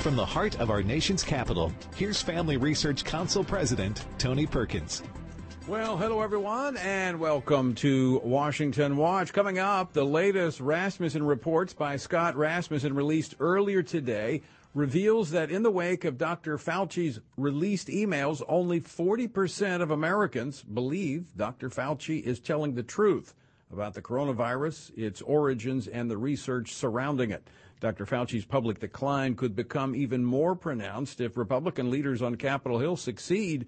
From the heart of our nation's capital, here's Family Research Council President Tony Perkins. Well, hello everyone, and welcome to Washington Watch. Coming up, the latest Rasmussen reports by Scott Rasmussen released earlier today reveals that in the wake of Dr. Fauci's released emails, only 40% of Americans believe Dr. Fauci is telling the truth about the coronavirus, its origins, and the research surrounding it. Dr. Fauci's public decline could become even more pronounced if Republican leaders on Capitol Hill succeed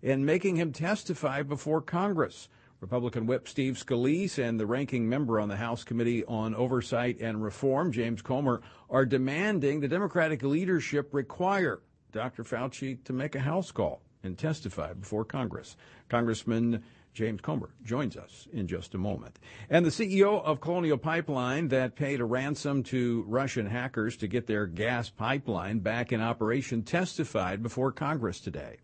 in making him testify before Congress. Republican Whip Steve Scalise and the ranking member on the House Committee on Oversight and Reform, James Comer, are demanding the Democratic leadership require Dr. Fauci to make a House call and testify before Congress. Congressman James Comer joins us in just a moment. And the CEO of Colonial Pipeline that paid a ransom to Russian hackers to get their gas pipeline back in operation testified before Congress today.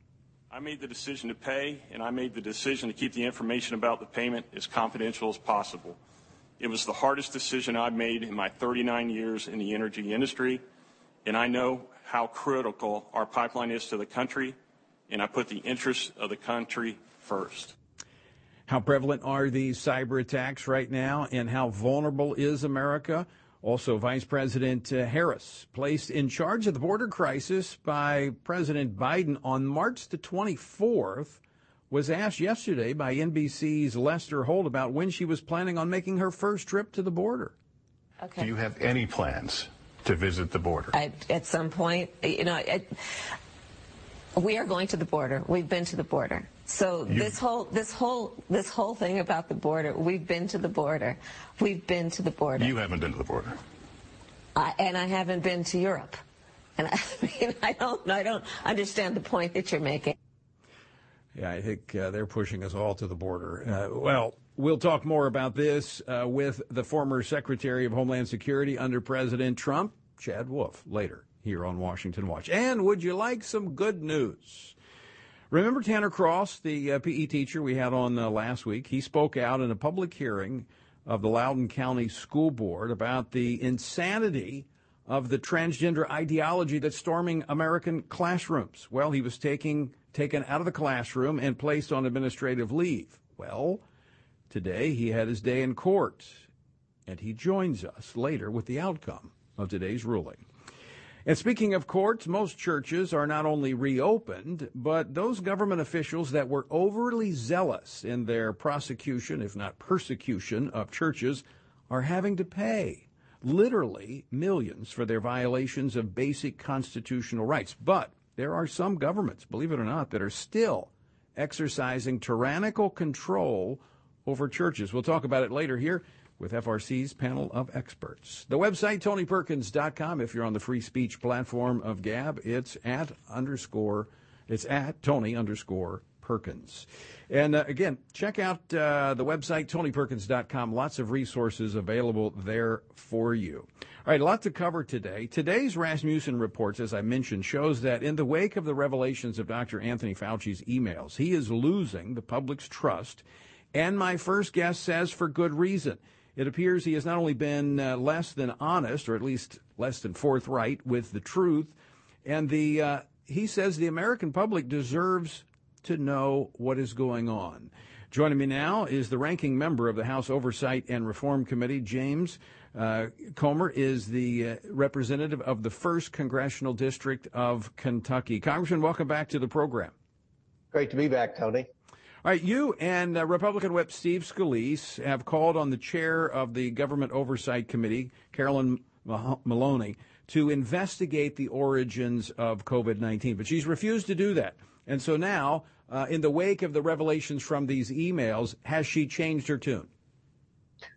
I made the decision to pay, and I made the decision to keep the information about the payment as confidential as possible. It was the hardest decision I've made in my 39 years in the energy industry, and I know how critical our pipeline is to the country, and I put the interests of the country first. How prevalent are these cyber attacks right now, and how vulnerable is America? Also, Vice President uh, Harris, placed in charge of the border crisis by President Biden on March the 24th, was asked yesterday by NBC's Lester Holt about when she was planning on making her first trip to the border. Okay. Do you have any plans to visit the border? I, at some point, you know, we are going to the border. We've been to the border. So you, this whole this whole this whole thing about the border, we've been to the border. We've been to the border. You haven't been to the border. I, and I haven't been to Europe. And I, mean, I don't I don't understand the point that you're making. Yeah, I think uh, they're pushing us all to the border. Uh, well, we'll talk more about this uh, with the former Secretary of Homeland Security under President Trump, Chad Wolf, later here on Washington Watch. And would you like some good news? Remember Tanner Cross, the uh, PE teacher we had on uh, last week? He spoke out in a public hearing of the Loudoun County School Board about the insanity of the transgender ideology that's storming American classrooms. Well, he was taking, taken out of the classroom and placed on administrative leave. Well, today he had his day in court, and he joins us later with the outcome of today's ruling. And speaking of courts, most churches are not only reopened, but those government officials that were overly zealous in their prosecution, if not persecution, of churches are having to pay literally millions for their violations of basic constitutional rights. But there are some governments, believe it or not, that are still exercising tyrannical control over churches. We'll talk about it later here with FRC's panel of experts. The website, TonyPerkins.com. If you're on the free speech platform of Gab, it's at underscore, it's at Tony underscore Perkins. And uh, again, check out uh, the website, TonyPerkins.com. Lots of resources available there for you. All right, a lot to cover today. Today's Rasmussen reports, as I mentioned, shows that in the wake of the revelations of Dr. Anthony Fauci's emails, he is losing the public's trust. And my first guest says for good reason. It appears he has not only been uh, less than honest, or at least less than forthright with the truth, and the uh, he says the American public deserves to know what is going on. Joining me now is the ranking member of the House Oversight and Reform Committee, James uh, Comer, is the uh, representative of the first congressional district of Kentucky. Congressman, welcome back to the program. Great to be back, Tony. Right, you and uh, Republican Whip Steve Scalise have called on the chair of the Government Oversight Committee, Carolyn Maloney, to investigate the origins of COVID 19, but she's refused to do that. And so now, uh, in the wake of the revelations from these emails, has she changed her tune?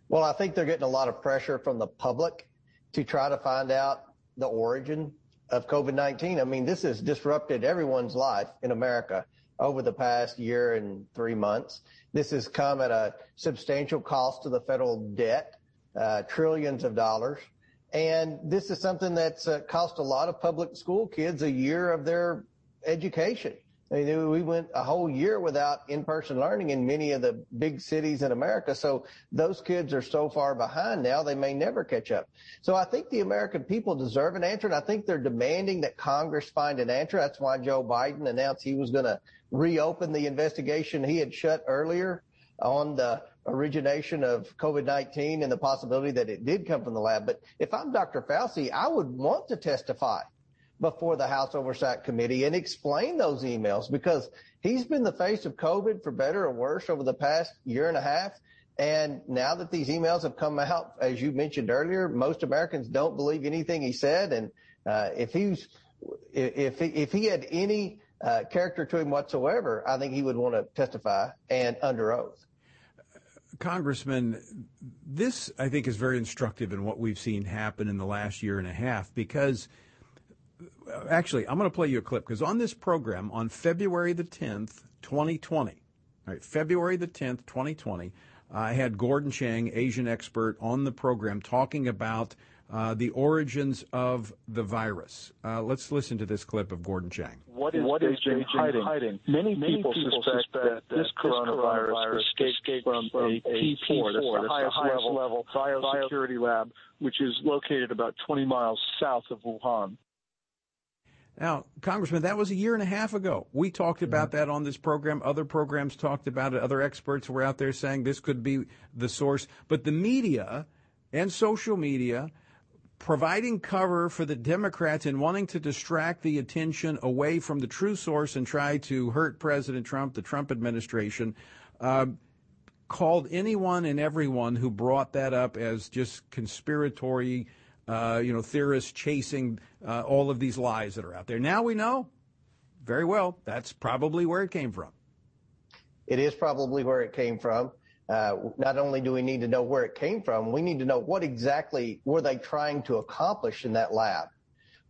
Well, I think they're getting a lot of pressure from the public to try to find out the origin of COVID 19. I mean, this has disrupted everyone's life in America over the past year and three months. This has come at a substantial cost to the federal debt, uh, trillions of dollars. And this is something that's uh, cost a lot of public school kids a year of their education. I mean, we went a whole year without in-person learning in many of the big cities in America. So those kids are so far behind now, they may never catch up. So I think the American people deserve an answer. And I think they're demanding that Congress find an answer. That's why Joe Biden announced he was going to reopen the investigation he had shut earlier on the origination of COVID-19 and the possibility that it did come from the lab. But if I'm Dr. Fauci, I would want to testify before the House Oversight Committee and explain those emails because he's been the face of COVID for better or worse over the past year and a half. And now that these emails have come out, as you mentioned earlier, most Americans don't believe anything he said. And uh, if he's if if he had any uh, character to him whatsoever, I think he would want to testify and under oath. Congressman, this I think is very instructive in what we've seen happen in the last year and a half because actually, I'm going to play you a clip because on this program on February the 10th, 2020, right, February the 10th, 2020, I had Gordon Chang, Asian expert, on the program talking about uh, the origins of the virus. Uh, let's listen to this clip of Gordon Chang. What is, what is Beijing hiding? hiding? Many, Many people, people suspect, suspect that this coronavirus, coronavirus escaped from, from a P4, that's the highest, highest level, level biosecurity lab, which is located about 20 miles south of Wuhan. Now, Congressman, that was a year and a half ago. We talked about that on this program. Other programs talked about it. Other experts were out there saying this could be the source. But the media and social media providing cover for the Democrats and wanting to distract the attention away from the true source and try to hurt President Trump, the Trump administration, uh, called anyone and everyone who brought that up as just conspiratory you know, theorists chasing uh, all of these lies that are out there. Now we know very well that's probably where it came from. It is probably where it came from. Uh, not only do we need to know where it came from, we need to know what exactly were they trying to accomplish in that lab.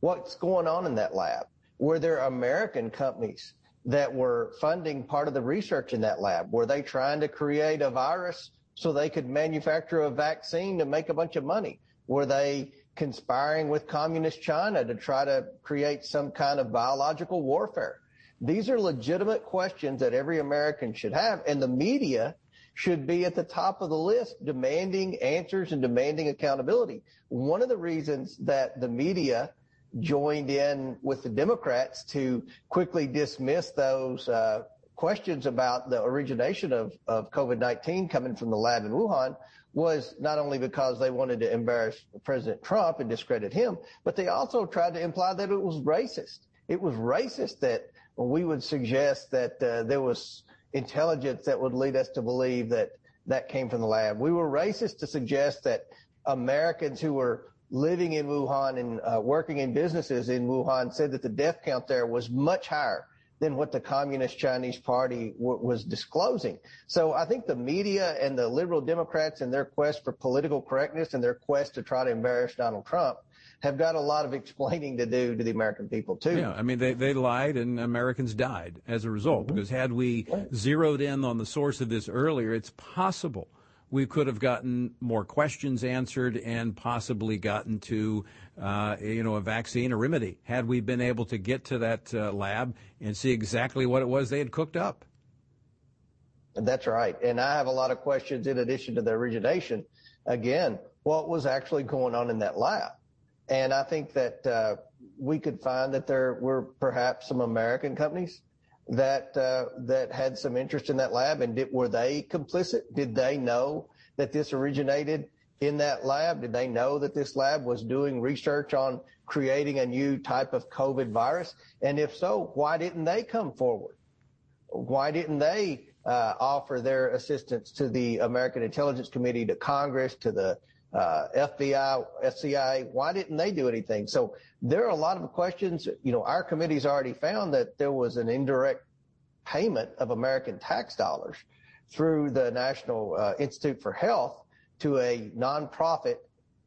What's going on in that lab? Were there American companies that were funding part of the research in that lab? Were they trying to create a virus so they could manufacture a vaccine to make a bunch of money? Were they conspiring with communist China to try to create some kind of biological warfare? These are legitimate questions that every American should have, and the media should be at the top of the list demanding answers and demanding accountability. One of the reasons that the media joined in with the Democrats to quickly dismiss those uh, questions about the origination of, of COVID-19 coming from the lab in Wuhan was not only because they wanted to embarrass President Trump and discredit him, but they also tried to imply that it was racist. It was racist that we would suggest that uh, there was intelligence that would lead us to believe that that came from the lab. We were racist to suggest that Americans who were living in Wuhan and uh, working in businesses in Wuhan said that the death count there was much higher than what the Communist Chinese Party w- was disclosing. So I think the media and the liberal Democrats and their quest for political correctness and their quest to try to embarrass Donald Trump have got a lot of explaining to do to the American people too. Yeah, I mean they, they lied and Americans died as a result. Mm-hmm. Because had we zeroed in on the source of this earlier, it's possible we could have gotten more questions answered and possibly gotten to, uh, you know, a vaccine, a remedy, had we been able to get to that uh, lab and see exactly what it was they had cooked up. That's right. And I have a lot of questions in addition to the origination. Again, what was actually going on in that lab? And I think that uh, we could find that there were perhaps some American companies that uh, that had some interest in that lab, and were they complicit? Did they know that this originated in that lab? Did they know that this lab was doing research on creating a new type of COVID virus? And if so, why didn't they come forward? Why didn't they uh, offer their assistance to the American Intelligence Committee, to Congress, to the uh, FBI, SCI? Why didn't they do anything? So there are a lot of questions. You know, our committee's already found that there was an indirect payment of American tax dollars through the National uh, Institute for Health to a nonprofit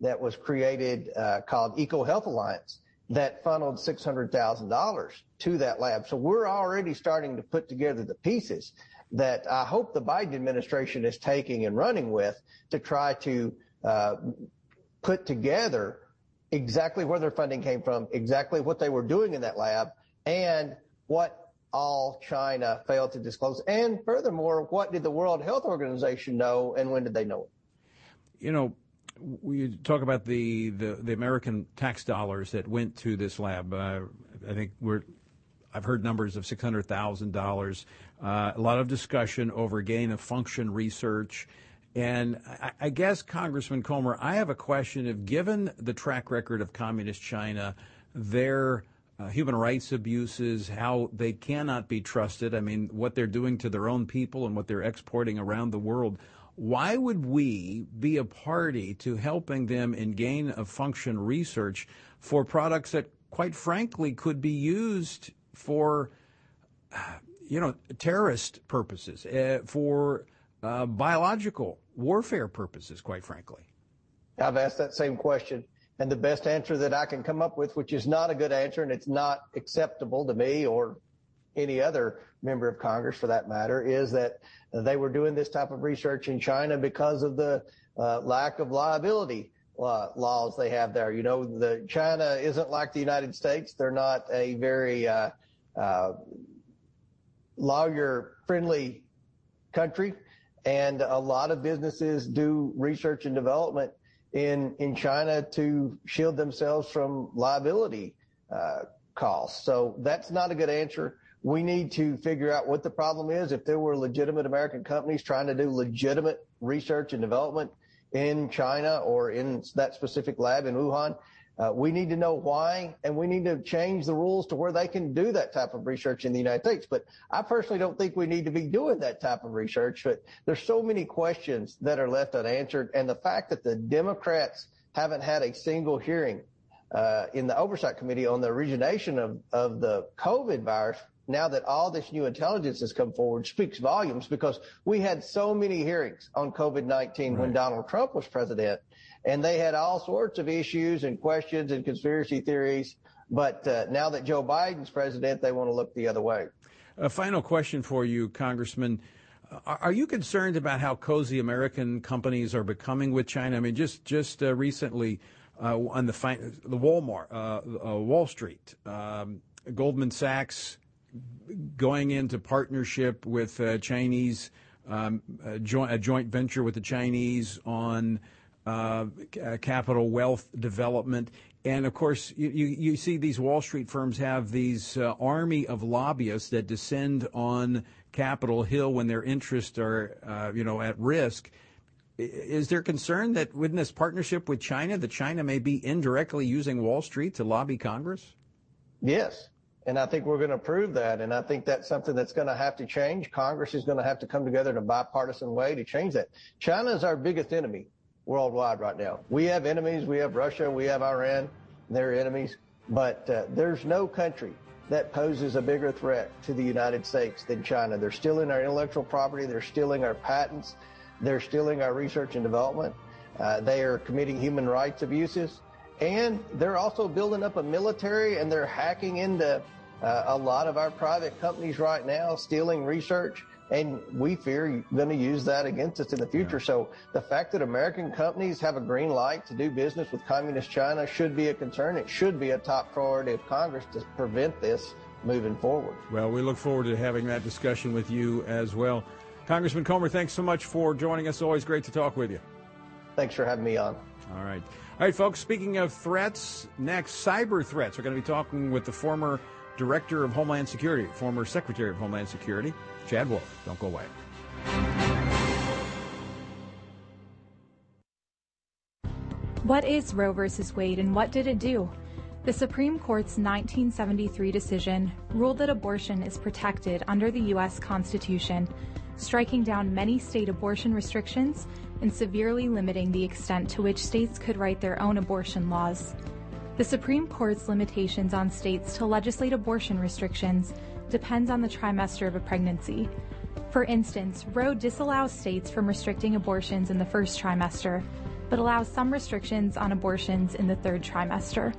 that was created uh, called Eco Health Alliance that funneled $600,000 to that lab. So we're already starting to put together the pieces that I hope the Biden administration is taking and running with to try to put together exactly where their funding came from, exactly what they were doing in that lab, and what all China failed to disclose? And furthermore, what did the World Health Organization know and when did they know it? You know, we talk about the, the, the American tax dollars that went to this lab. Uh, I think we're I've heard numbers of $600,000. Uh, a lot of discussion over gain of function research. And I, I, guess, Congressman Comer, I have a question of given the track record of Communist China, their uh, human rights abuses, how they cannot be trusted. I mean, what they're doing to their own people and what they're exporting around the world. Why would we be a party to helping them in gain of function research for products that, quite frankly, could be used for, you know, terrorist purposes, uh, for uh, biological warfare purposes, quite frankly? I've asked that same question. And the best answer that I can come up with, which is not a good answer and it's not acceptable to me or any other member of Congress for that matter, is that they were doing this type of research in China because of the uh, lack of liability uh, laws they have there. You know, the China isn't like the United States. They're not a very uh, uh lawyer friendly country. And a lot of businesses do research and development in in China to shield themselves from liability uh, costs. So that's not a good answer. We need to figure out what the problem is. If there were legitimate American companies trying to do legitimate research and development in China or in that specific lab in Wuhan, uh, we need to know why, and we need to change the rules to where they can do that type of research in the United States. But I personally don't think we need to be doing that type of research. But there's so many questions that are left unanswered, and the fact that the Democrats haven't had a single hearing uh, in the oversight committee on the origination of, of the COVID virus now that all this new intelligence has come forward speaks volumes because we had so many hearings on COVID-19 right. when Donald Trump was president and they had all sorts of issues and questions and conspiracy theories. But uh, now that Joe Biden's president, they want to look the other way. A final question for you, Congressman. Are you concerned about how cozy American companies are becoming with China? I mean, just just uh, recently uh, on the fi- the Walmart, uh, uh, Wall Street, um, Goldman Sachs going into partnership with uh, Chinese um, a, joint, a joint venture with the Chinese on uh, capital wealth development. And of course, you, you, you, see these Wall Street firms have these uh, army of lobbyists that descend on Capitol Hill when their interests are, uh, you know, at risk. Is there concern that within this partnership with China, that China may be indirectly using Wall Street to lobby Congress? Yes. And I think we're going to prove that. And I think that's something that's going to have to change. Congress is going to have to come together in a bipartisan way to change that. China is our biggest enemy worldwide right now. We have enemies. We have Russia. We have Iran. They're enemies. But uh, there's no country that poses a bigger threat to the United States than China. They're stealing our intellectual property. They're stealing our patents. They're stealing our research and development. Uh, they are committing human rights abuses. And they're also building up a military and they're hacking into uh, a lot of our private companies right now, stealing research and we fear you're going to use that against us in the future. Yeah. So the fact that American companies have a green light to do business with communist China should be a concern. It should be a top priority of Congress to prevent this moving forward. Well, we look forward to having that discussion with you as well. Congressman Comer, thanks so much for joining us. Always great to talk with you. Thanks for having me on. All right. All right, folks, speaking of threats, next, cyber threats. We're going to be talking with the former Director of Homeland Security, former Secretary of Homeland Security, Chad Wolf. Don't go away. What is Roe v. Wade and what did it do? The Supreme Court's 1973 decision ruled that abortion is protected under the U.S. Constitution, striking down many state abortion restrictions and severely limiting the extent to which states could write their own abortion laws. The Supreme Court's limitations on states to legislate abortion restrictions depends on the trimester of a pregnancy. For instance, Roe disallows states from restricting abortions in the first trimester, but allows some restrictions on abortions in the third trimester.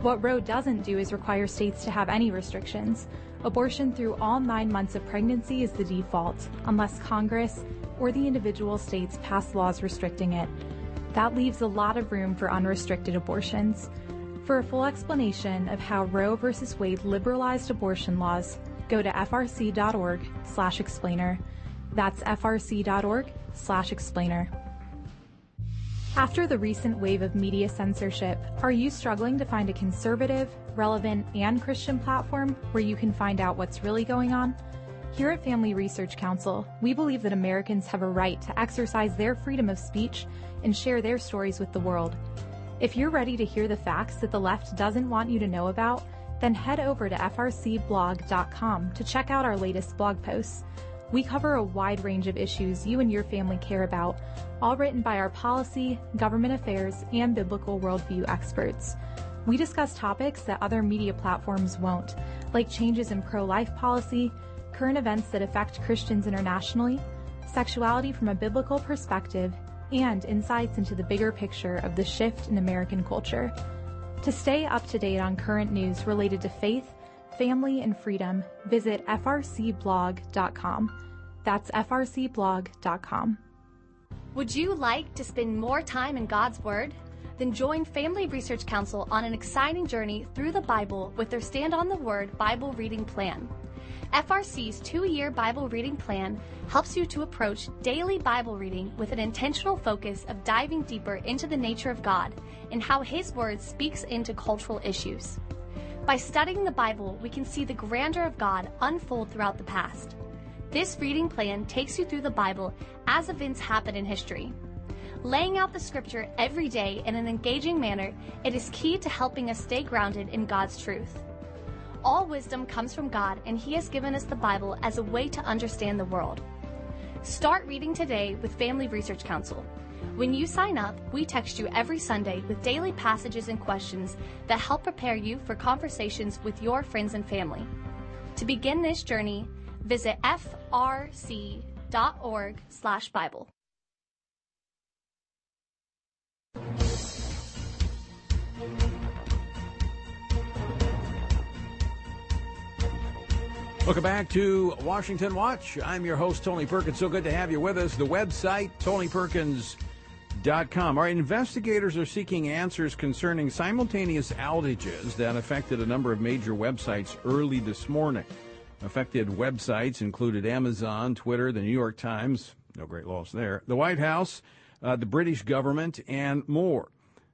What Roe doesn't do is require states to have any restrictions. Abortion through all nine months of pregnancy is the default, unless Congress or the individual states pass laws restricting it. That leaves a lot of room for unrestricted abortions. For a full explanation of how Roe v. Wade liberalized abortion laws, go to frc.org/explainer. That's frc.org/explainer. After the recent wave of media censorship, are you struggling to find a conservative, relevant, and Christian platform where you can find out what's really going on? Here at Family Research Council, we believe that Americans have a right to exercise their freedom of speech and share their stories with the world. If you're ready to hear the facts that the left doesn't want you to know about, then head over to frcblog.com to check out our latest blog posts. We cover a wide range of issues you and your family care about, all written by our policy, government affairs, and biblical worldview experts. We discuss topics that other media platforms won't, like changes in pro life policy, current events that affect Christians internationally, sexuality from a biblical perspective, and insights into the bigger picture of the shift in American culture. To stay up to date on current news related to faith, family, and freedom, visit frcblog.com. That's frcblog.com. Would you like to spend more time in God's Word? Then join Family Research Council on an exciting journey through the Bible with their Stand on the Word Bible reading plan. FRC's two year Bible reading plan helps you to approach daily Bible reading with an intentional focus of diving deeper into the nature of God and how His Word speaks into cultural issues. By studying the Bible, we can see the grandeur of God unfold throughout the past. This reading plan takes you through the Bible as events happen in history. Laying out the scripture every day in an engaging manner, it is key to helping us stay grounded in God's truth. All wisdom comes from God, and He has given us the Bible as a way to understand the world. Start reading today with Family Research Council. When you sign up, we text you every Sunday with daily passages and questions that help prepare you for conversations with your friends and family. To begin this journey, visit frc.org/bible. Welcome back to Washington Watch. I'm your host, Tony Perkins. So good to have you with us. The website, TonyPerkins.com. Our investigators are seeking answers concerning simultaneous outages that affected a number of major websites early this morning. Affected websites included Amazon, Twitter, the New York Times, no great loss there, the White House, uh, the British government, and more.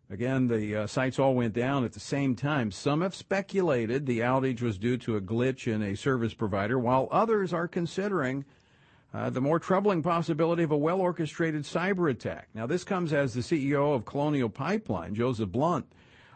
Again, the uh, sites all went down at the same time. Some have speculated the outage was due to a glitch in a service provider, while others are considering uh, the more troubling possibility of a well orchestrated cyber attack. Now, this comes as the CEO of Colonial Pipeline, Joseph Blount,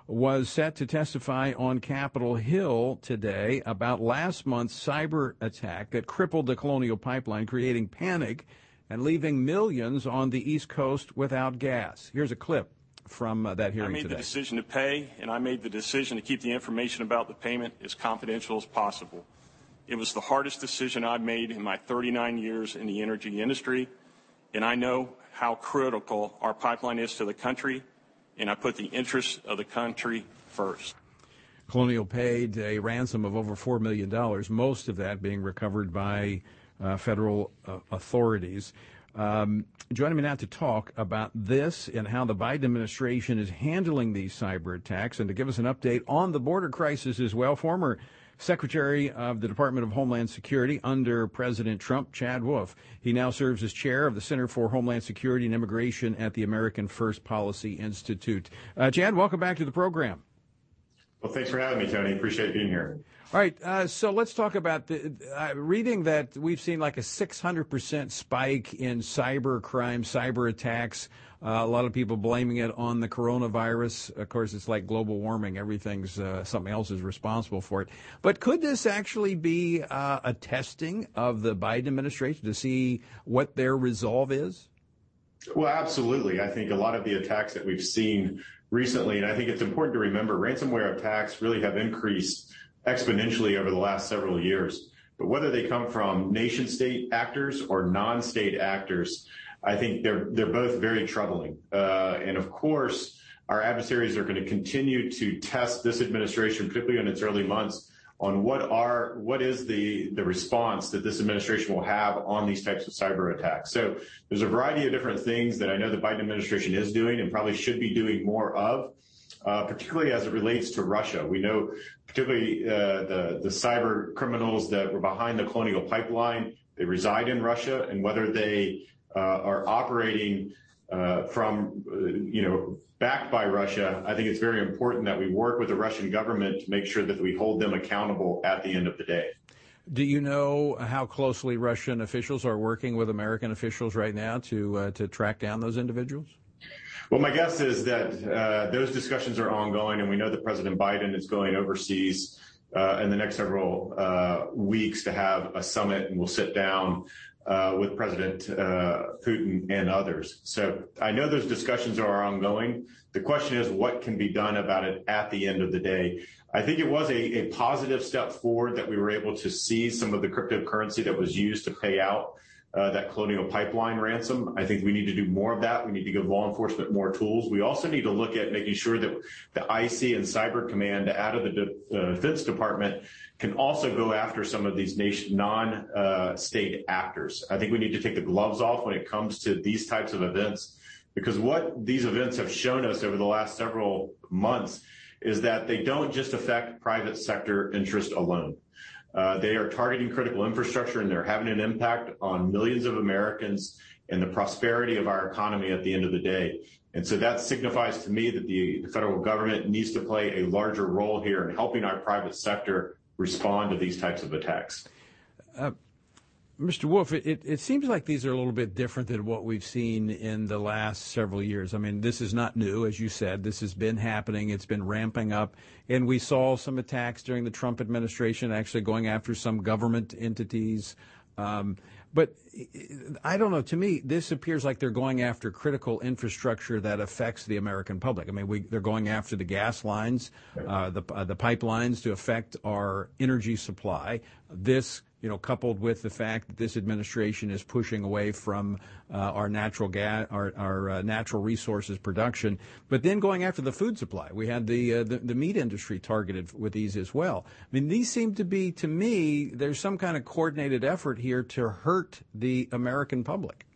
was set to testify on Capitol Hill today about last month's cyber attack that crippled the Colonial Pipeline, creating panic and leaving millions on the East Coast without gas. Here's a clip from uh, that hearing I made today. the decision to pay, and I made the decision to keep the information about the payment as confidential as possible. It was the hardest decision I've made in my 39 years in the energy industry, and I know how critical our pipeline is to the country, and I put the interests of the country first. Colonial paid a ransom of over $4 million, most of that being recovered by uh, federal uh, authorities. Um, joining me now to talk about this and how the Biden administration is handling these cyber attacks and to give us an update on the border crisis as well, former Secretary of the Department of Homeland Security under President Trump, Chad Wolf. He now serves as chair of the Center for Homeland Security and Immigration at the American First Policy Institute. Uh, Chad, welcome back to the program. Well, thanks for having me, Tony. Appreciate being here. All right, uh, so let's talk about the uh, reading that we've seen like a 600% spike in cyber crime, cyber attacks. Uh, a lot of people blaming it on the coronavirus. Of course, it's like global warming. Everything's uh, something else is responsible for it. But could this actually be uh, a testing of the Biden administration to see what their resolve is? Well, absolutely. I think a lot of the attacks that we've seen recently, and I think it's important to remember, ransomware attacks really have increased exponentially over the last several years. But whether they come from nation state actors or non-state actors, I think they're they're both very troubling. Uh, and of course, our adversaries are going to continue to test this administration, particularly in its early months, on what are what is the the response that this administration will have on these types of cyber attacks. So there's a variety of different things that I know the Biden administration is doing and probably should be doing more of. Uh, particularly as it relates to Russia. We know, particularly uh, the cyber criminals that were behind the Colonial Pipeline. They reside in Russia, and whether they uh, are operating from, you know, backed by Russia, I think it's very important that we work with the Russian government to make sure that we hold them accountable at the end of the day. Do you know how closely Russian officials are working with American officials right now to uh, to track down those individuals? Well, my guess is that uh, those discussions are ongoing, and we know that President Biden is going overseas uh, in the next several uh, weeks to have a summit, and we'll sit down with President Putin and others. So I know those discussions are ongoing. The question is what can be done about it at the end of the day. I think it was a, positive step forward that we were able to seize some of the cryptocurrency that was used to pay out that Colonial Pipeline ransom. I think we need to do more of that. We need to give law enforcement more tools. We also need to look at making sure that the IC and Cyber Command out of the uh, Defense Department can also go after some of these nation non-state uh, actors. I think we need to take the gloves off when it comes to these types of events because what these events have shown us over the last several months is that they don't just affect private sector interest alone. Uh, they are targeting critical infrastructure, and they're having an impact on millions of Americans and the prosperity of our economy at the end of the day. And so that signifies to me that the federal government needs to play a larger role here in helping our private sector respond to these types of attacks. Mr. Wolf, it, it seems like these are a little bit different than what we've seen in the last several years. I mean, this is not new, as you said. This has been happening. It's been ramping up. And we saw some attacks during the Trump administration, actually going after some government entities. Um, but I don't know. To me, this appears like they're going after critical infrastructure that affects the American public. I mean, we, they're going after the gas lines, uh, the, uh, the pipelines to affect our energy supply. This you know, coupled with the fact that this administration is pushing away from uh, our natural gas, our, our uh, natural resources production, but then going after the food supply. We had the, uh, the, the meat industry targeted with these as well. I mean, these seem to be, to me, there's some kind of coordinated effort here to hurt the American public.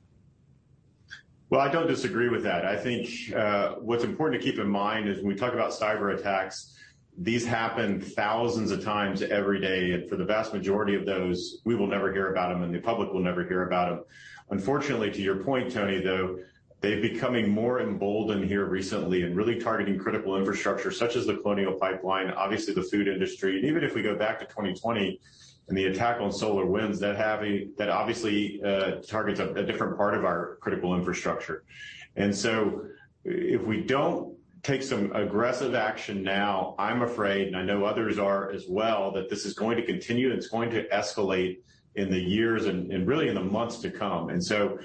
Well, I don't disagree with that. I think uh, what's important to keep in mind is when we talk about cyber attacks these happen thousands of times every day. And for the vast majority of those, we will never hear about them and the public will never hear about them. Unfortunately, to your point, Tony, though, they've becoming more emboldened here recently and really targeting critical infrastructure such as the Colonial Pipeline, obviously the food industry. And even if we go back to 2020 and the attack on SolarWinds, that having, that obviously uh, targets a different part of our critical infrastructure. And so if we don't take some aggressive action now, I'm afraid, and I know others are as well, that this is going to continue and it's going to escalate in the years and, and really in the months to come. And so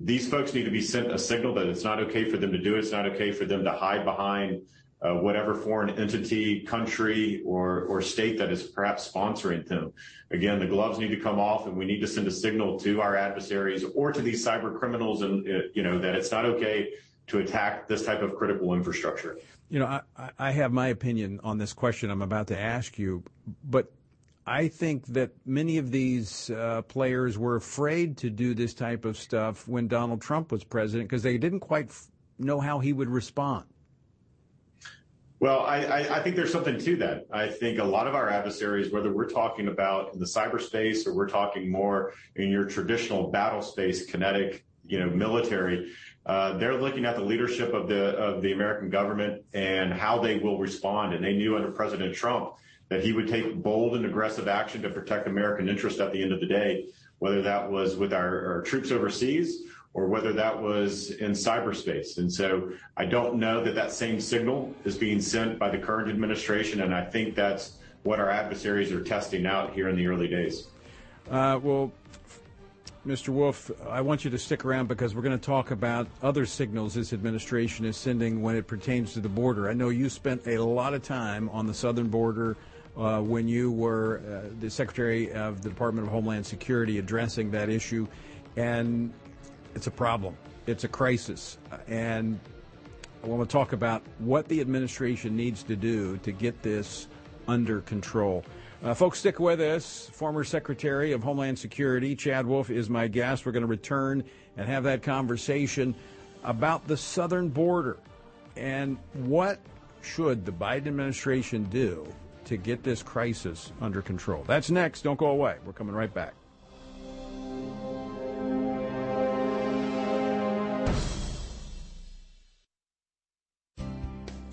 these folks need to be sent a signal that it's not okay for them to do it. It's not okay for them to hide behind uh, whatever foreign entity, country, or, or state that is perhaps sponsoring them. Again, the gloves need to come off, and we need to send a signal to our adversaries or to these cyber criminals, and uh, you know that it's not okay to attack this type of critical infrastructure? You know, I, I have my opinion on this question I'm about to ask you, but I think that many of these uh, players were afraid to do this type of stuff when Donald Trump was president because they didn't quite f- know how he would respond. Well, I, I, I, think there's something to that. I think a lot of our adversaries, whether we're talking about in the cyberspace or we're talking more in your traditional battle space, kinetic, you know, military, they're looking at the leadership of the of the American government and how they will respond. And they knew under President Trump that he would take bold and aggressive action to protect American interest at the end of the day, whether that was with our, our troops overseas or whether that was in cyberspace. And so I don't know that that same signal is being sent by the current administration, and I think that's what our adversaries are testing out here in the early days. Uh, well, Mr. Wolf, I want you to stick around because we're going to talk about other signals this administration is sending when it pertains to the border. I know you spent a lot of time on the southern border uh, when you were uh, the Secretary of the Department of Homeland Security addressing that issue, and it's a problem. It's a crisis. And I want to talk about what the administration needs to do to get this under control. Uh, folks, stick with us. Former Secretary of Homeland Security Chad Wolf is my guest. We're going to return and have that conversation about the southern border and what should the Biden administration do to get this crisis under control? That's next. Don't go away. We're coming right back.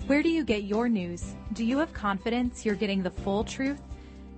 Where do you get your news? Do you have confidence you're getting the full truth?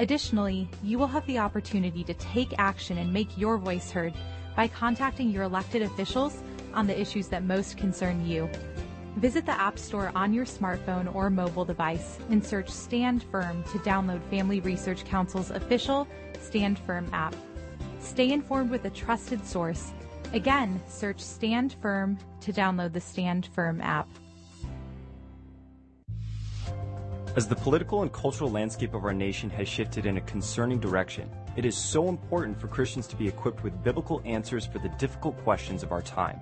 Additionally, you will have the opportunity to take action and make your voice heard by contacting your elected officials on the issues that most concern you. Visit the App Store on your smartphone or mobile device and search Stand Firm to download Family Research Council's official Stand Firm app. Stay informed with a trusted source. Again, search Stand Firm to download the Stand Firm app. As the political and cultural landscape of our nation has shifted in a concerning direction, it is so important for Christians to be equipped with biblical answers for the difficult questions of our time.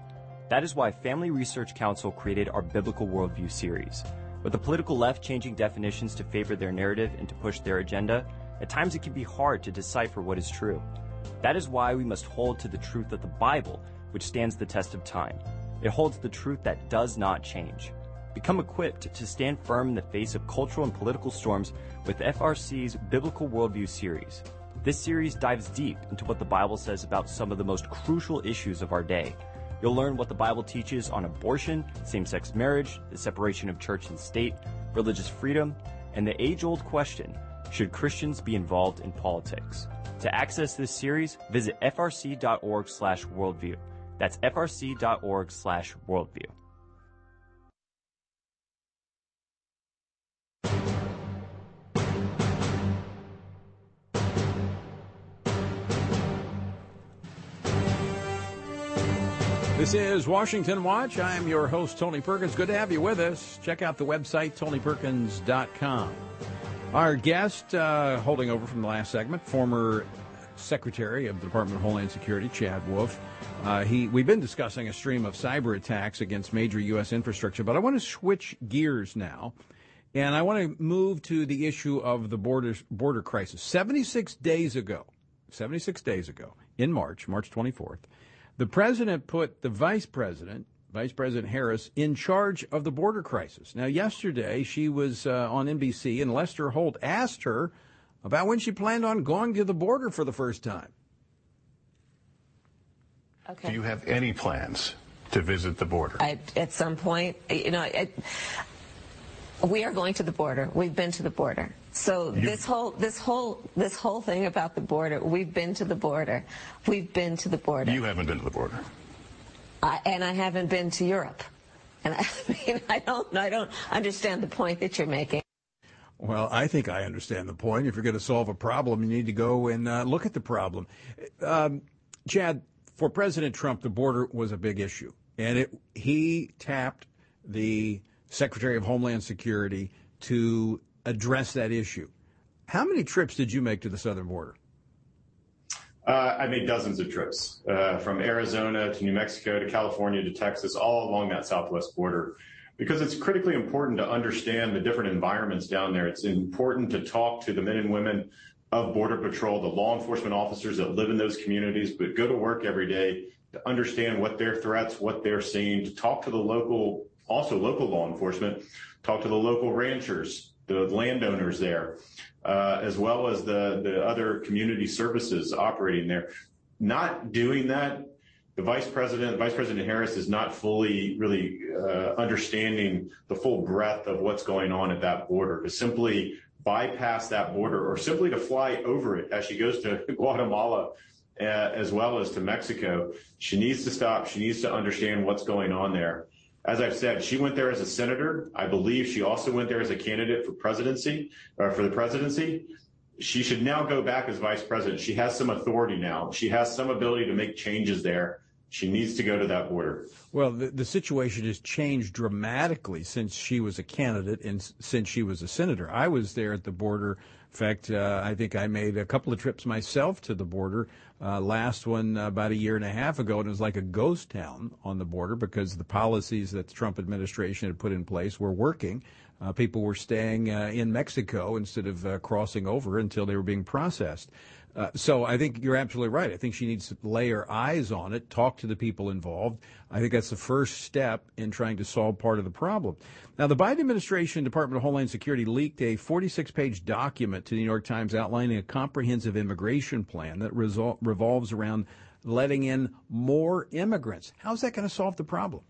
That is why Family Research Council created our Biblical Worldview series. With the political left changing definitions to favor their narrative and to push their agenda, at times it can be hard to decipher what is true. That is why we must hold to the truth of the Bible, which stands the test of time. It holds the truth that does not change. Become equipped to stand firm in the face of cultural and political storms with FRC's Biblical Worldview series. This series dives deep into what the Bible says about some of the most crucial issues of our day You'll learn what the Bible teaches on abortion, same sex marriage, the separation of church and state, religious freedom, and the age old question should Christians be involved in politics? To access this series, visit frc.org slash worldview. That's frc.org slash worldview. This is Washington Watch. I'm your host, Tony Perkins. Good to have you with us. Check out the website, tonyperkins.com. Our guest, uh, holding over from the last segment, former Secretary of the Department of Homeland Security, Chad Wolf. Uh, he, we've been discussing a stream of cyber attacks against major U.S. infrastructure, but I want to switch gears now, and I want to move to the issue of the border border crisis. 76 days ago, 76 days ago, in March, March 24th, the president put the vice president, Vice President Harris, in charge of the border crisis. Now, yesterday she was uh, on NBC, and Lester Holt asked her about when she planned on going to the border for the first time. Okay. Do you have any plans to visit the border? I, at some point, you know, I, we are going to the border. We've been to the border. So you, this whole this whole this whole thing about the border, we've been to the border. We've been to the border. You haven't been to the border. I, and I haven't been to Europe. And I mean, I don't I don't understand the point that you're making. Well, I think I understand the point. If you're going to solve a problem, you need to go and uh, look at the problem. Um, Chad, for President Trump, the border was a big issue, and it he tapped the Secretary of Homeland Security to address that issue. How many trips did you make to the southern border? Uh, I made dozens of trips uh, from Arizona to New Mexico to California to Texas, all along that southwest border, because it's critically important to understand the different environments down there. It's important to talk to the men and women of Border Patrol, the law enforcement officers that live in those communities, but go to work every day to understand what their threats, what they're seeing, to talk to the local, also local law enforcement, talk to the local ranchers, the landowners there, uh, as well as the, the other community services operating there. Not doing that, the vice president, Vice President Harris is not fully really uh, understanding the full breadth of what's going on at that border. To simply bypass that border or simply to fly over it as she goes to Guatemala uh, as well as to Mexico, she needs to stop. She needs to understand what's going on there. As I've said, she went there as a senator. I believe she also went there as a candidate for presidency or for the presidency. She should now go back as vice president. She has some authority now. She has some ability to make changes there. She needs to go to that border. Well, the, the situation has changed dramatically since she was a candidate and since she was a senator. I was there at the border. In fact, uh, I think I made a couple of trips myself to the border. Uh, last one uh, about a year and a half ago, and it was like a ghost town on the border because the policies that the Trump administration had put in place were working. Uh, people were staying uh, in Mexico instead of uh, crossing over until they were being processed. Uh, so I think you're absolutely right. I think she needs to lay her eyes on it, talk to the people involved. I think that's the first step in trying to solve part of the problem. Now, the Biden administration, Department of Homeland Security, leaked a 46 page document to the New York Times outlining a comprehensive immigration plan that resol- revolves around letting in more immigrants. How's that going to solve the problem?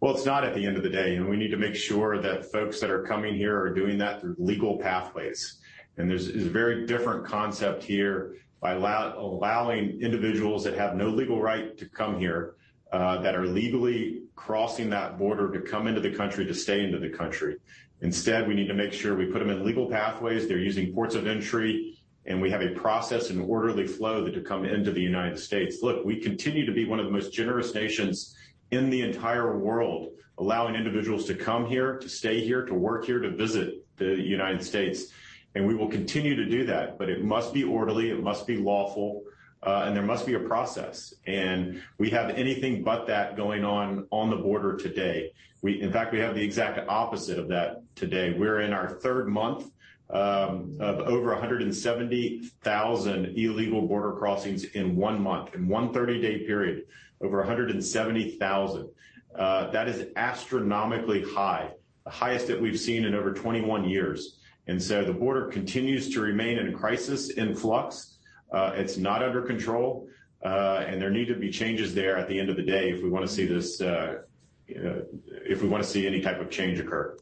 Well, it's not at the end of the day, and we need to make sure that folks that are coming here are doing that through legal pathways. And there's, a very different concept here by allowing individuals that have no legal right to come here, uh, that are legally crossing that border to come into the country, to stay into the country. Instead, we need to make sure we put them in legal pathways. They're using ports of entry, and we have a process and orderly flow that to come into the United States. Look, we continue to be one of the most generous nations in the entire world, allowing individuals to come here, to stay here, to work here, to visit the United States. And we will continue to do that, but it must be orderly, it must be lawful, uh, and there must be a process. And we have anything but that going on on the border today. We, in fact, we have the exact opposite of that today. We're in our third month um, of over 170,000 illegal border crossings in one month, in one 30-day period over 170,000. Uh, that is astronomically high, the highest that we've seen in over 21 years. And so the border continues to remain in crisis, in flux. Uh, it's not under control, uh, and there need to be changes there at the end of the day if we want to see this, uh, if we want to see any type of change occur.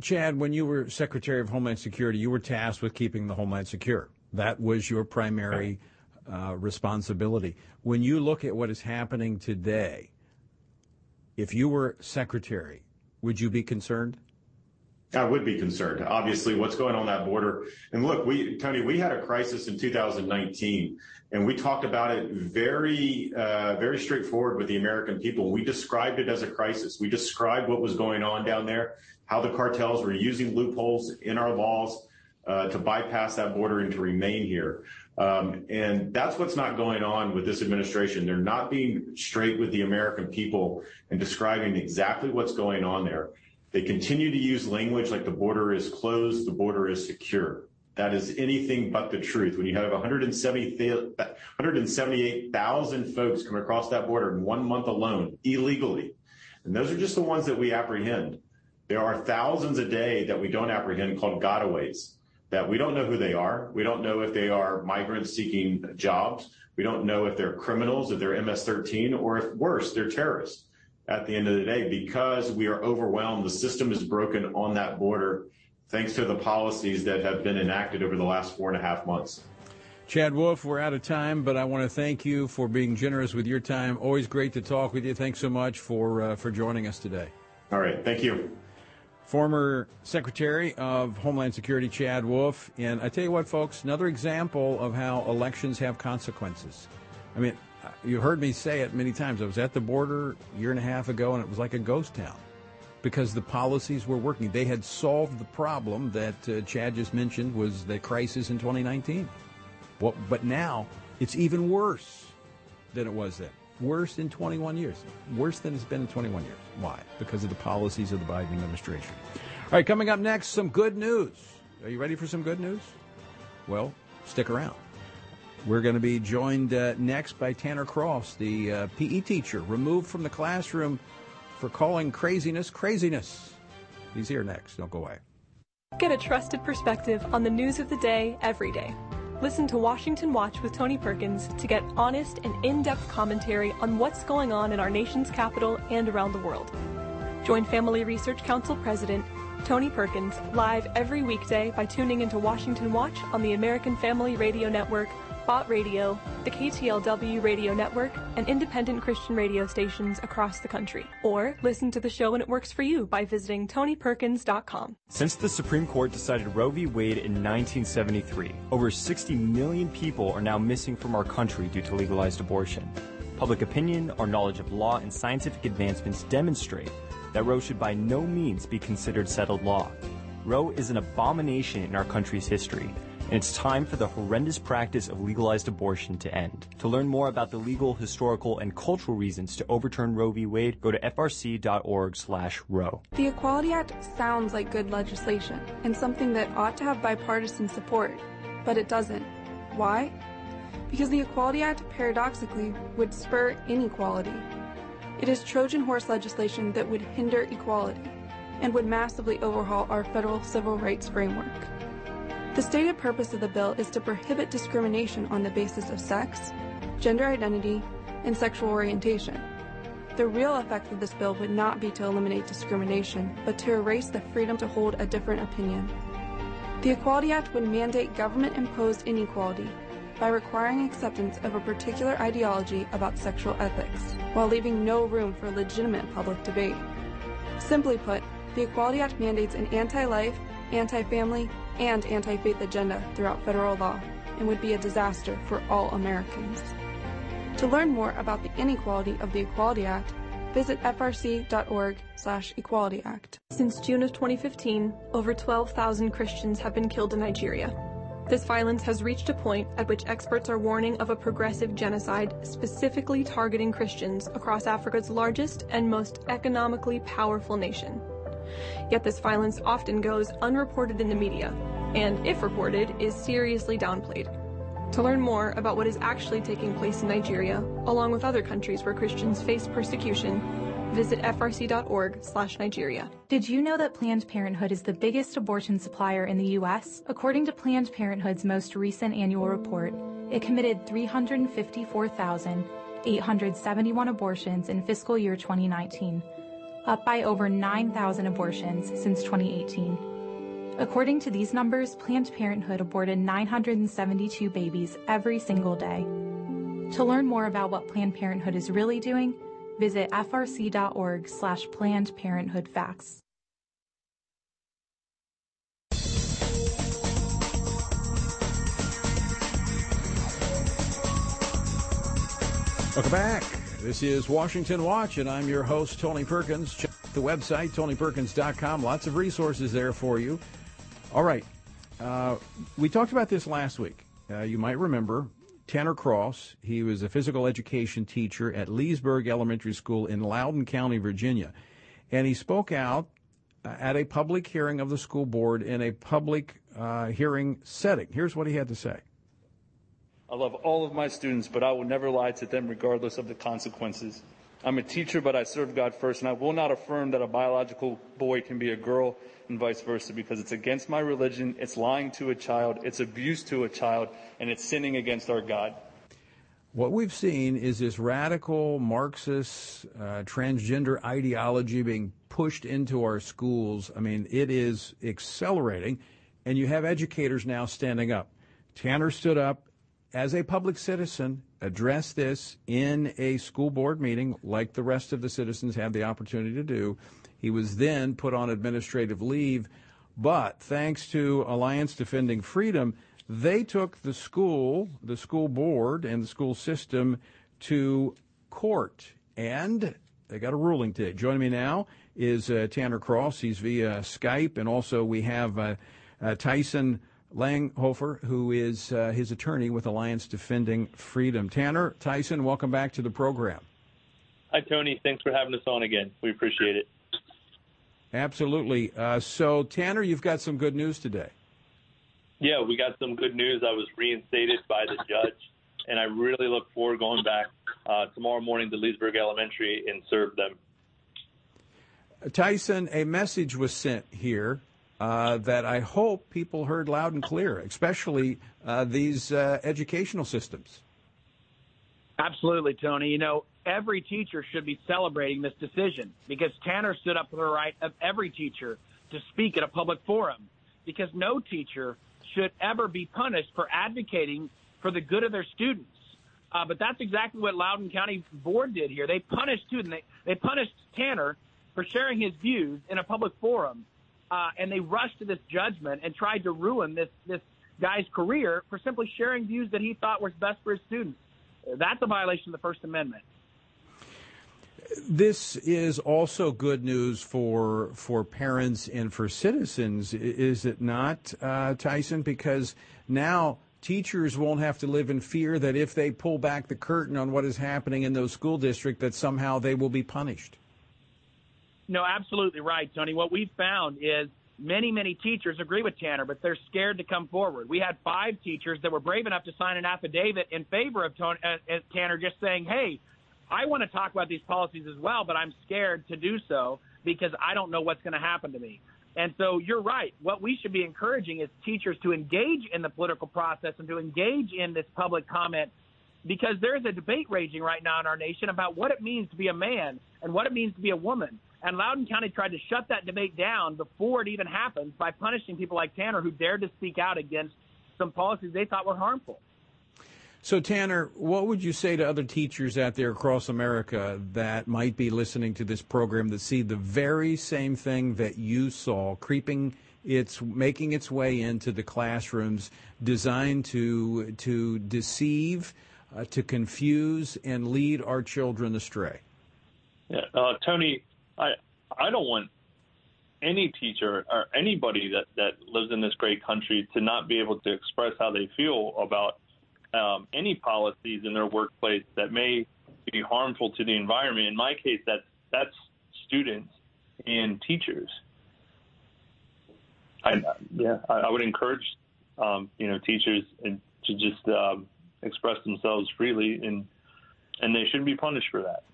Chad, when you were Secretary of Homeland Security, you were tasked with keeping the homeland secure. That was your primary responsibility. When you look at what is happening today, if you were secretary, would you be concerned? I would be concerned. Obviously, what's going on that border. And look, we, Tony, we had a crisis in 2019, and we talked about it very, uh, very straightforward with the American people. We described it as a crisis. We described what was going on down there, how the cartels were using loopholes in our laws uh, to bypass that border and to remain here. Um, and that's what's not going on with this administration. They're not being straight with the American people and describing exactly what's going on there. They continue to use language like the border is closed, the border is secure. That is anything but the truth. When you have 178,000 folks come across that border in one month alone, illegally, and those are just the ones that we apprehend. There are thousands a day that we don't apprehend called gotaways that we don't know who they are. We don't know if they are migrants seeking jobs. We don't know if they're criminals, if they're MS-13, or if worse, they're terrorists at the end of the day because we are overwhelmed. The system is broken on that border thanks to the policies that have been enacted over the last four and a half months. Chad Wolf, we're out of time, but I want to thank you for being generous with your time. Always great to talk with you. Thanks so much for uh, for joining us today. All right, thank you former Secretary of Homeland Security Chad Wolf. And I tell you what, folks, another example of how elections have consequences. I mean, you heard me say it many times. I was at the border a year and a half ago, and it was like a ghost town because the policies were working. They had solved the problem that uh, Chad just mentioned was the crisis in 2019. Well, but now it's even worse than it was then. Worse in 21 years. Worse than it's been in 21 years. Why? Because of the policies of the Biden administration. All right, coming up next, some good news. Are you ready for some good news? Well, stick around. We're going to be joined uh, next by Tanner Cross, the uh, PE teacher removed from the classroom for calling craziness craziness. He's here next. Don't go away. Get a trusted perspective on the news of the day every day. Listen to Washington Watch with Tony Perkins to get honest and in depth commentary on what's going on in our nation's capital and around the world. Join Family Research Council President Tony Perkins live every weekday by tuning into Washington Watch on the American Family Radio Network Bott Radio, the KTLW radio network, and independent Christian radio stations across the country. Or listen to the show when it works for you by visiting TonyPerkins.com. Since the Supreme Court decided Roe v. Wade in 1973, over 60 million people are now missing from our country due to legalized abortion. Public opinion, our knowledge of law, and scientific advancements demonstrate that Roe should by no means be considered settled law. Roe is an abomination in our country's history, and it's time for the horrendous practice of legalized abortion to end. To learn more about the legal, historical, and cultural reasons to overturn Roe v. Wade, go to frc.org/roe. The Equality Act sounds like good legislation and something that ought to have bipartisan support, but it doesn't. Why? Because the Equality Act paradoxically would spur inequality. It is Trojan horse legislation that would hinder equality and would massively overhaul our federal civil rights framework. The stated purpose of the bill is to prohibit discrimination on the basis of sex, gender identity, and sexual orientation. The real effect of this bill would not be to eliminate discrimination, but to erase the freedom to hold a different opinion. The Equality Act would mandate government imposed inequality by requiring acceptance of a particular ideology about sexual ethics, while leaving no room for legitimate public debate. Simply put, the Equality Act mandates an anti life, anti family, and anti faith agenda throughout federal law and would be a disaster for all Americans. To learn more about the inequality of the Equality Act, visit frc.org slash equality act. Since June of 2015, over 12,000 Christians have been killed in Nigeria. This violence has reached a point at which experts are warning of a progressive genocide specifically targeting Christians across Africa's largest and most economically powerful nation. Yet this violence often goes unreported in the media, and if reported, is seriously downplayed. To learn more about what is actually taking place in Nigeria, along with other countries where Christians face persecution, visit frc.org/nigeria. Did you know that Planned Parenthood is the biggest abortion supplier in the U.S.? According to Planned Parenthood's most recent annual report, it committed 354,871 abortions in fiscal year 2019, up by over 9,000 abortions since 2018. According to these numbers, Planned Parenthood aborted 972 babies every single day. To learn more about what Planned Parenthood is really doing, visit frc.org slash Planned Parenthood Facts. Welcome back. This is Washington Watch, and I'm your host, Tony Perkins. Check the website, tonyperkins.com. Lots of resources there for you. All right. Uh, we talked about this last week. Uh, you might remember Tanner Cross. He was a physical education teacher at Leesburg Elementary School in Loudoun County, Virginia. And he spoke out uh, at a public hearing of the school board in a public uh, hearing setting. Here's what he had to say. I love all of my students, but I will never lie to them regardless of the consequences. I'm a teacher, but I serve God first, and I will not affirm that a biological boy can be a girl and vice versa because it's against my religion, it's lying to a child, it's abuse to a child, and it's sinning against our God. What we've seen is this radical Marxist uh, transgender ideology being pushed into our schools. I mean, it is accelerating, and you have educators now standing up. Tanner stood up as a public citizen, address this in a school board meeting like the rest of the citizens had the opportunity to do. He was then put on administrative leave, but thanks to Alliance Defending Freedom, they took the school, the school board, and the school system to court, and they got a ruling today. Joining me now is uh, Tanner Cross. He's via Skype, and also we have uh, uh, Tyson Langhofer, who is uh, his attorney with Alliance Defending Freedom. Tanner, Tyson, welcome back to the program. Hi, Tony. Thanks for having us on again. We appreciate it. Absolutely. Uh, so, Tanner, you've got some good news today. Yeah, we got some good news. I was reinstated by the judge, and I really look forward going back uh, tomorrow morning to Leesburg Elementary and serve them. Tyson, a message was sent here uh, that I hope people heard loud and clear, especially uh, these uh, educational systems. Absolutely, Tony. You know, every teacher should be celebrating this decision because Tanner stood up for the right of every teacher to speak at a public forum because no teacher should ever be punished for advocating for the good of their students. Uh, but that's exactly what Loudoun County Board did here. They punished too, they, they punished Tanner for sharing his views in a public forum uh, and they rushed to this judgment and tried to ruin this this guy's career for simply sharing views that he thought was best for his students. that's a violation of the First Amendment. This is also good news for for parents and for citizens, is it not, uh, Tyson? Because now teachers won't have to live in fear that if they pull back the curtain on what is happening in those school districts, that somehow they will be punished. No, absolutely right, Tony. What we've found is many, many teachers agree with Tanner, but they're scared to come forward. We had five teachers that were brave enough to sign an affidavit in favor of Tony, uh, uh, Tanner, just saying, "Hey, I want to talk about these policies as well, but I'm scared to do so because I don't know what's going to happen to me." And so you're right. What we should be encouraging is teachers to engage in the political process and to engage in this public comment because there's a debate raging right now in our nation about what it means to be a man and what it means to be a woman. And Loudoun County tried to shut that debate down before it even happened by punishing people like Tanner who dared to speak out against some policies they thought were harmful. So, Tanner, what would you say to other teachers out there across America that might be listening to this program that see the very same thing that you saw creeping its making its way into the classrooms designed to to deceive, uh, to confuse and lead our children astray? Yeah, uh, Tony, I I don't want any teacher or anybody that that lives in this great country to not be able to express how they feel about um, any policies in their workplace that may be harmful to the environment. In my case, that's that's students and teachers. I, yeah, I, I would encourage um, you know teachers to just um, express themselves freely, and and they shouldn't be punished for that.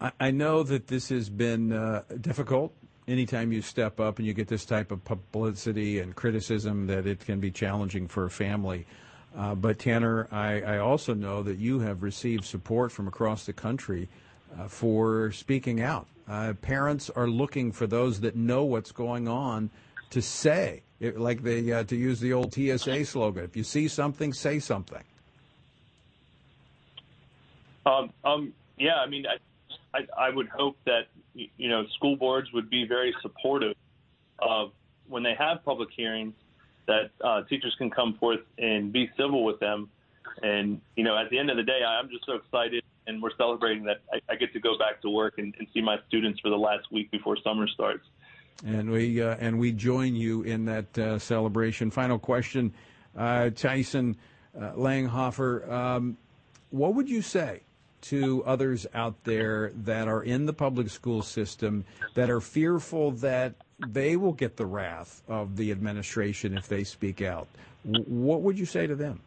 I know that this has been uh, difficult. Anytime you step up and you get this type of publicity and criticism, that it can be challenging for a family. Uh, but Tanner, I, I, also know that you have received support from across the country uh, for speaking out. Uh, parents are looking for those that know what's going on to say, it, like they uh, to use the old TSA slogan: "If you see something, say something." Um, um, yeah, I mean, I, I, I would hope that you know school boards would be very supportive of when they have public hearings that uh, teachers can come forth and be civil with them. And you know, at the end of the day, I'm just so excited, and we're celebrating that I, I get to go back to work and, and, see my students for the last week before summer starts. And we uh, and we join you in that uh, celebration. Final question, uh, Tyson uh, Langhofer, um, what would you say to others out there that are in the public school system that are fearful that they will get the wrath of the administration if they speak out. What would you say to them?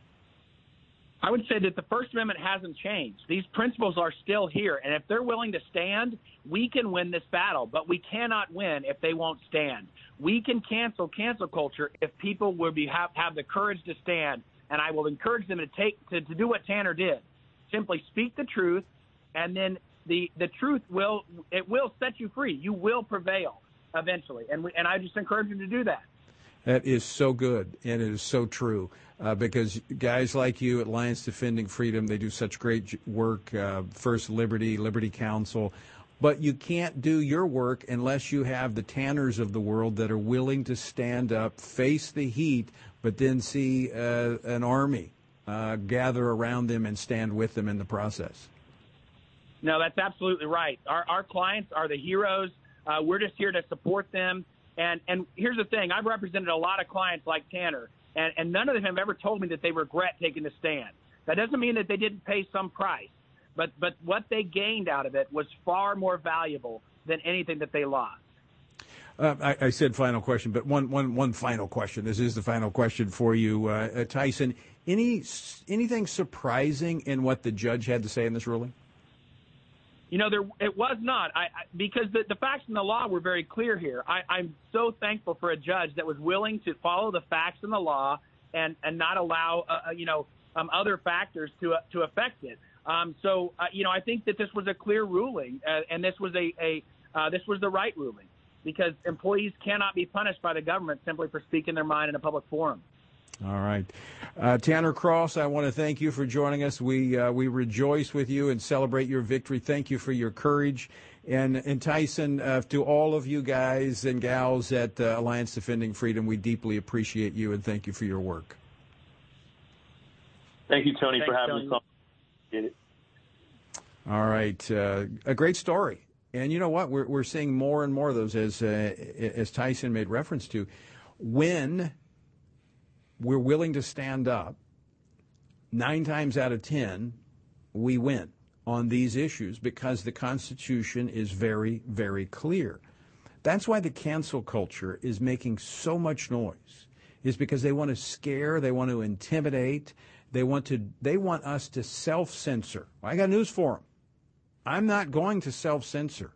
I would say that the First Amendment hasn't changed. These principles are still here. And if they're willing to stand, we can win this battle. But we cannot win if they won't stand. We can cancel cancel culture if people will be have, have the courage to stand. And I will encourage them to take to, to do what Tanner did simply speak the truth, and then the the truth will it will set you free. You will prevail eventually, and we, and I just encourage you to do that. That is so good, and it is so true. Uh, because guys like you at Alliance Defending Freedom, they do such great work. Uh, First Liberty, Liberty Counsel, but you can't do your work unless you have the tanners of the world that are willing to stand up, face the heat, but then see uh, an army uh, gather around them and stand with them in the process. No, that's absolutely right. Our, our clients are the heroes. Uh, we're just here to support them. And and here's the thing: I've represented a lot of clients like Tanner, and, and none of them have ever told me that they regret taking the stand. That doesn't mean that they didn't pay some price, but but what they gained out of it was far more valuable than anything that they lost. Uh, I, I, said final question, but one, one, one final question. This is the final question for you, uh, uh, Tyson. Any anything surprising in what the judge had to say in this ruling? You know, there it was not. I, I because the, the facts and the law were very clear here. I, I'm so thankful for a judge that was willing to follow the facts and the law and and not allow uh, uh you know um, other factors to uh, to affect it. Um, so uh, you know, I think that this was a clear ruling, uh, and this was a, a uh, this was the right ruling because employees cannot be punished by the government simply for speaking their mind in a public forum. All right. Uh, Tanner Cross, I want to thank you for joining us. We, uh, we rejoice with you and celebrate your victory. Thank you for your courage. And, and Tyson, uh, to all of you guys and gals at uh, Alliance Defending Freedom, we deeply appreciate you and thank you for your work. Thank you, Tony, Thanks, for having Tony. us on. appreciate it. All right, uh, a great story. And you know what? We're we're seeing more and more of those, as uh, as Tyson made reference to, when we're willing to stand up. Nine times out of ten, we win on these issues because the Constitution is very, very clear. That's why the cancel culture is making so much noise. Is because they want to scare, they want to intimidate, they want to they want us to self-censor. I got news for them. I'm not going to self-censor.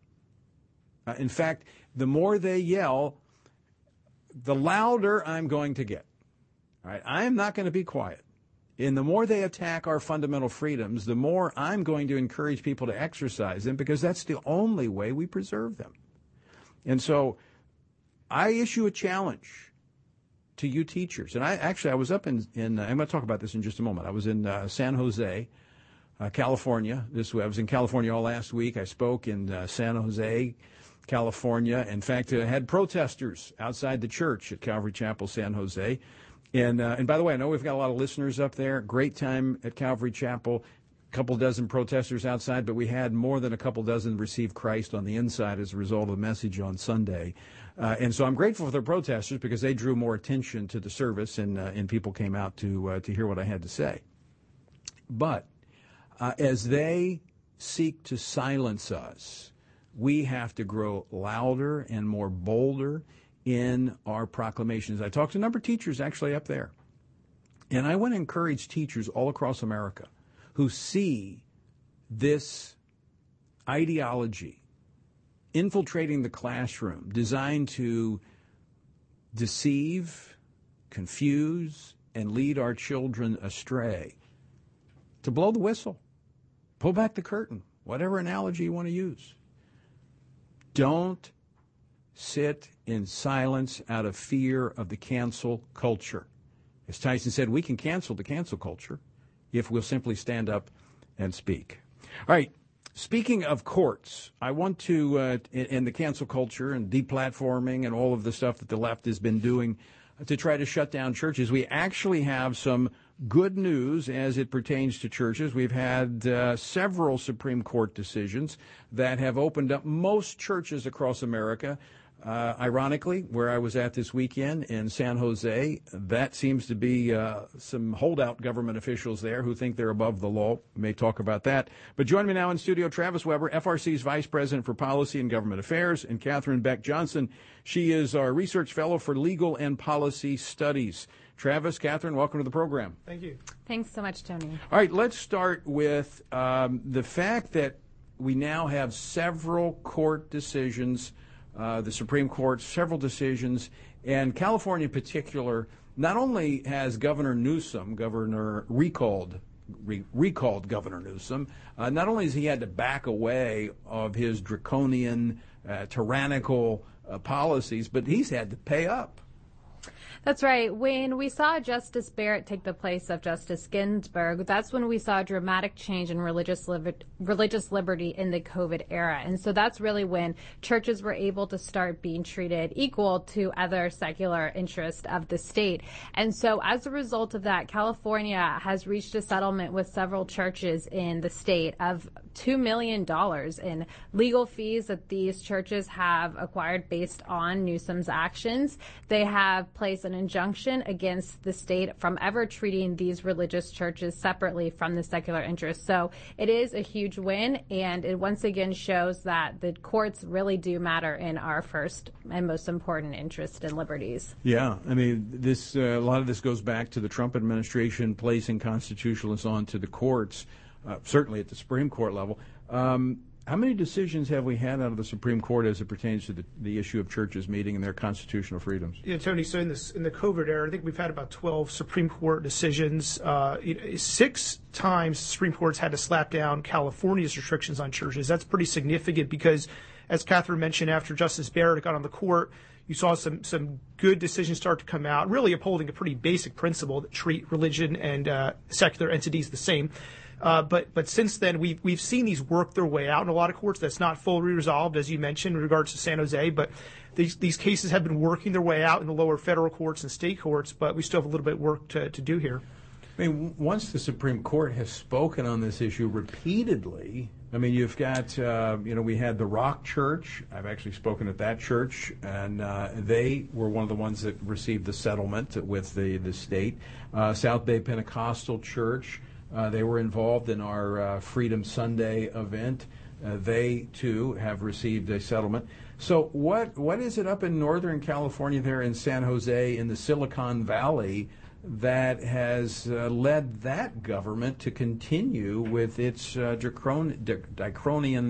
Uh, in fact, the more they yell, the louder I'm going to get. Right, I am not going to be quiet. And the more they attack our fundamental freedoms, the more I'm going to encourage people to exercise them because that's the only way we preserve them. And so I issue a challenge to you teachers. And I actually, I was up in, in uh, I'm going to talk about this in just a moment. I was in uh, San Jose, uh, California. This I was in California all last week. I spoke in uh, San Jose, California. In fact, I had protesters outside the church at Calvary Chapel, San Jose. And uh, and by the way, I know we've got a lot of listeners up there. Great time at Calvary Chapel. A couple dozen protesters outside, but we had more than a couple dozen receive Christ on the inside as a result of the message on Sunday. Uh, and so I'm grateful for the protesters because they drew more attention to the service, and uh, and people came out to uh, to hear what I had to say. But uh, as they seek to silence us, we have to grow louder and more bolder in our proclamations. I talked to a number of teachers actually up there. And I want to encourage teachers all across America who see this ideology infiltrating the classroom designed to deceive, confuse, and lead our children astray to blow the whistle, pull back the curtain, whatever analogy you want to use. Don't sit in silence out of fear of the cancel culture. As Tyson said, we can cancel the cancel culture if we'll simply stand up and speak. All right. Speaking of courts, I want to, uh, in, the cancel culture and deplatforming and all of the stuff that the left has been doing to try to shut down churches, we actually have some good news as it pertains to churches. We've had uh, several Supreme Court decisions that have opened up most churches across America uh, ironically, where I was at this weekend in San Jose, that seems to be uh, some holdout government officials there who think they're above the law. We may talk about that. But join me now in studio, Travis Weber, FRC's Vice President for Policy and Government Affairs, and Catherine Beck Johnson. She is our Research Fellow for Legal and Policy Studies. Travis, Catherine, welcome to the program. Thank you. Thanks so much, Tony. All right, let's start with um, the fact that we now have several court decisions – uh, the Supreme Court, several decisions, and California in particular. Not only has Governor Newsom, Governor recalled Re- recalled Governor Newsom. Uh, not only has he had to back away of his draconian, uh, tyrannical uh, policies, but he's had to pay up. That's right. When we saw Justice Barrett take the place of Justice Ginsburg, that's when we saw a dramatic change in religious li- religious liberty in the COVID era. And so that's really when churches were able to start being treated equal to other secular interests of the state. And so as a result of that, California has reached a settlement with several churches in the state of $2 million in legal fees that these churches have acquired based on Newsom's actions. They have placed an injunction against the state from ever treating these religious churches separately from the secular interests. So it is a huge win, and it once again shows that the courts really do matter in our first and most important interest and liberties. Yeah, I mean, this uh, a lot of this goes back to the Trump administration placing constitutionalists onto the courts uh, certainly at the Supreme Court level. Um, how many decisions have we had out of the Supreme Court as it pertains to the, the issue of churches meeting and their constitutional freedoms? Yeah, Tony. So in this in the COVID era, I think we've had about twelve Supreme Court decisions. Uh, six times Supreme Court's had to slap down California's restrictions on churches. That's pretty significant because, as Catherine mentioned, after Justice Barrett got on the court, you saw some some good decisions start to come out, really upholding a pretty basic principle that treat religion and uh, secular entities the same. Uh, but but since then, we've we've seen these work their way out in a lot of courts. That's not fully resolved, as you mentioned, in regards to San Jose. But these these cases have been working their way out in the lower federal courts and state courts. But we still have a little bit of work to, to do here. I mean, once the Supreme Court has spoken on this issue repeatedly, I mean, you've got, uh, you know, we had the Rock Church. I've actually spoken at that church, and uh, they were one of the ones that received the settlement with the, the state. Uh, South Bay Pentecostal Church, they were involved in our uh, Freedom Sunday event. Uh, they, too, have received a settlement. So, what what is it up in Northern California, there in San Jose, in the Silicon Valley? that has uh, led that government to continue with its uh, draconian,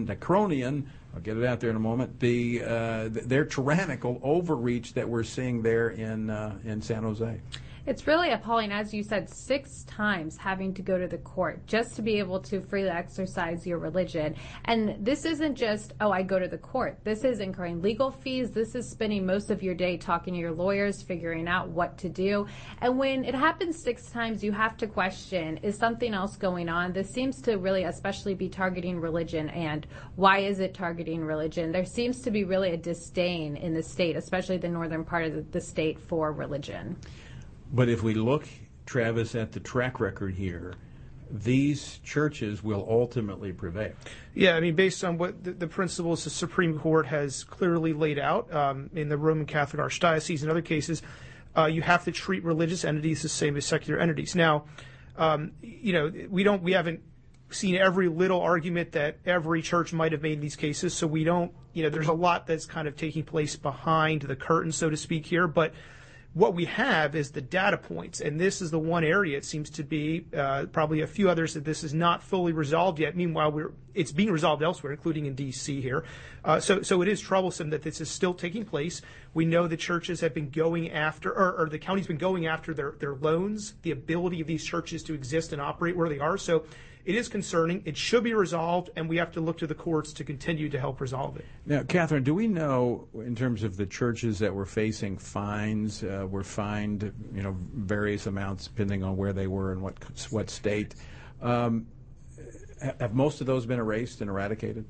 draconian, I'll get it out there in a moment, the, uh, their tyrannical overreach that we're seeing there in, uh, in San Jose. It's really appalling, as you said, six times having to go to the court just to be able to freely exercise your religion. And this isn't just, oh, I go to the court. This is incurring legal fees. This is spending most of your day talking to your lawyers, figuring out what to do. And when it happens six times, you have to question, is something else going on? This seems to really especially be targeting religion. And why is it targeting religion? There seems to be really a disdain in the state, especially the northern part of the state, for religion. But if we look, Travis, at the track record here, these churches will ultimately prevail. Yeah, I mean, based on what the, the principles the Supreme Court has clearly laid out um, in the Roman Catholic Archdiocese and other cases, uh, you have to treat religious entities the same as secular entities. Now, um, you know, we don't, we haven't seen every little argument that every church might have made in these cases, so we don't, you know, there's a lot that's kind of taking place behind the curtain, so to speak, here, but what we have is the data points, and this is the one area it seems to be, uh, probably a few others that this is not fully resolved yet. Meanwhile, we're, it's being resolved elsewhere, including in D.C. here. Uh, so, so it is troublesome that this is still taking place. We know the churches have been going after, or, the county's been going after their, their loans, the ability of these churches to exist and operate where they are. It is concerning. It should be resolved, and we have to look to the courts to continue to help resolve it. Now, Catherine, do we know, in terms of the churches that were facing fines, uh, were fined, you know, various amounts depending on where they were and what what state? Um, have most of those been erased and eradicated?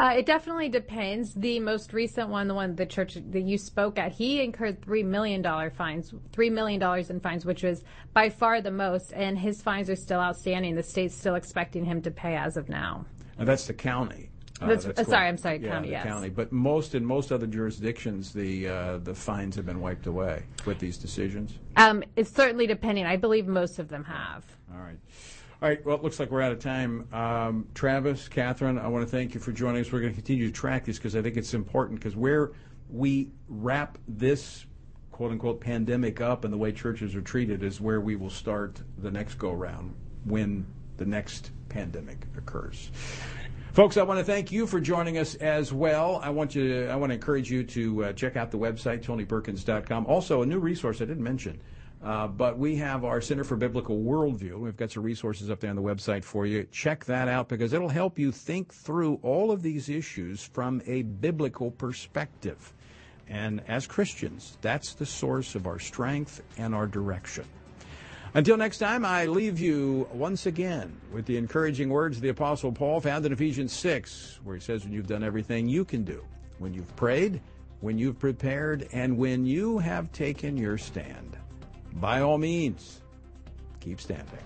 Uh, it definitely depends. The most recent one, the one the church that you spoke at, he incurred three million dollar fines, three million dollars in fines, which was by far the most, and his fines are still outstanding. The state's still expecting him to pay as of now. And that's the county. Uh, that's, uh, sorry, I'm sorry, yeah, county. Yes. county, but most in most other jurisdictions, the uh, the fines have been wiped away with these decisions. Um, it's certainly depending. I believe most of them have. All right. All right, well, it looks like we're out of time. Um, Travis, Catherine, I want to thank you for joining us. We're going to continue to track this because I think it's important because where we wrap this quote unquote pandemic up and the way churches are treated is where we will start the next go round when the next pandemic occurs. Folks, I want to thank you for joining us as well. I want you to, I want to encourage you to uh, check out the website, tonyperkins.com. Also, a new resource I didn't mention. Uh, but we have our Center for Biblical Worldview. We've got some resources up there on the website for you. Check that out because it'll help you think through all of these issues from a biblical perspective. And as Christians, that's the source of our strength and our direction. Until next time, I leave you once again with the encouraging words of the Apostle Paul found in Ephesians 6, where he says, When you've done everything you can do, when you've prayed, when you've prepared, and when you have taken your stand by all means, keep standing.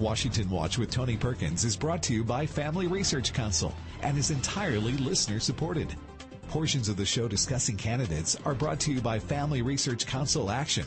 Washington Watch with Tony Perkins is brought to you by Family Research Council and is entirely listener supported. Portions of the show discussing candidates are brought to you by Family Research Council Action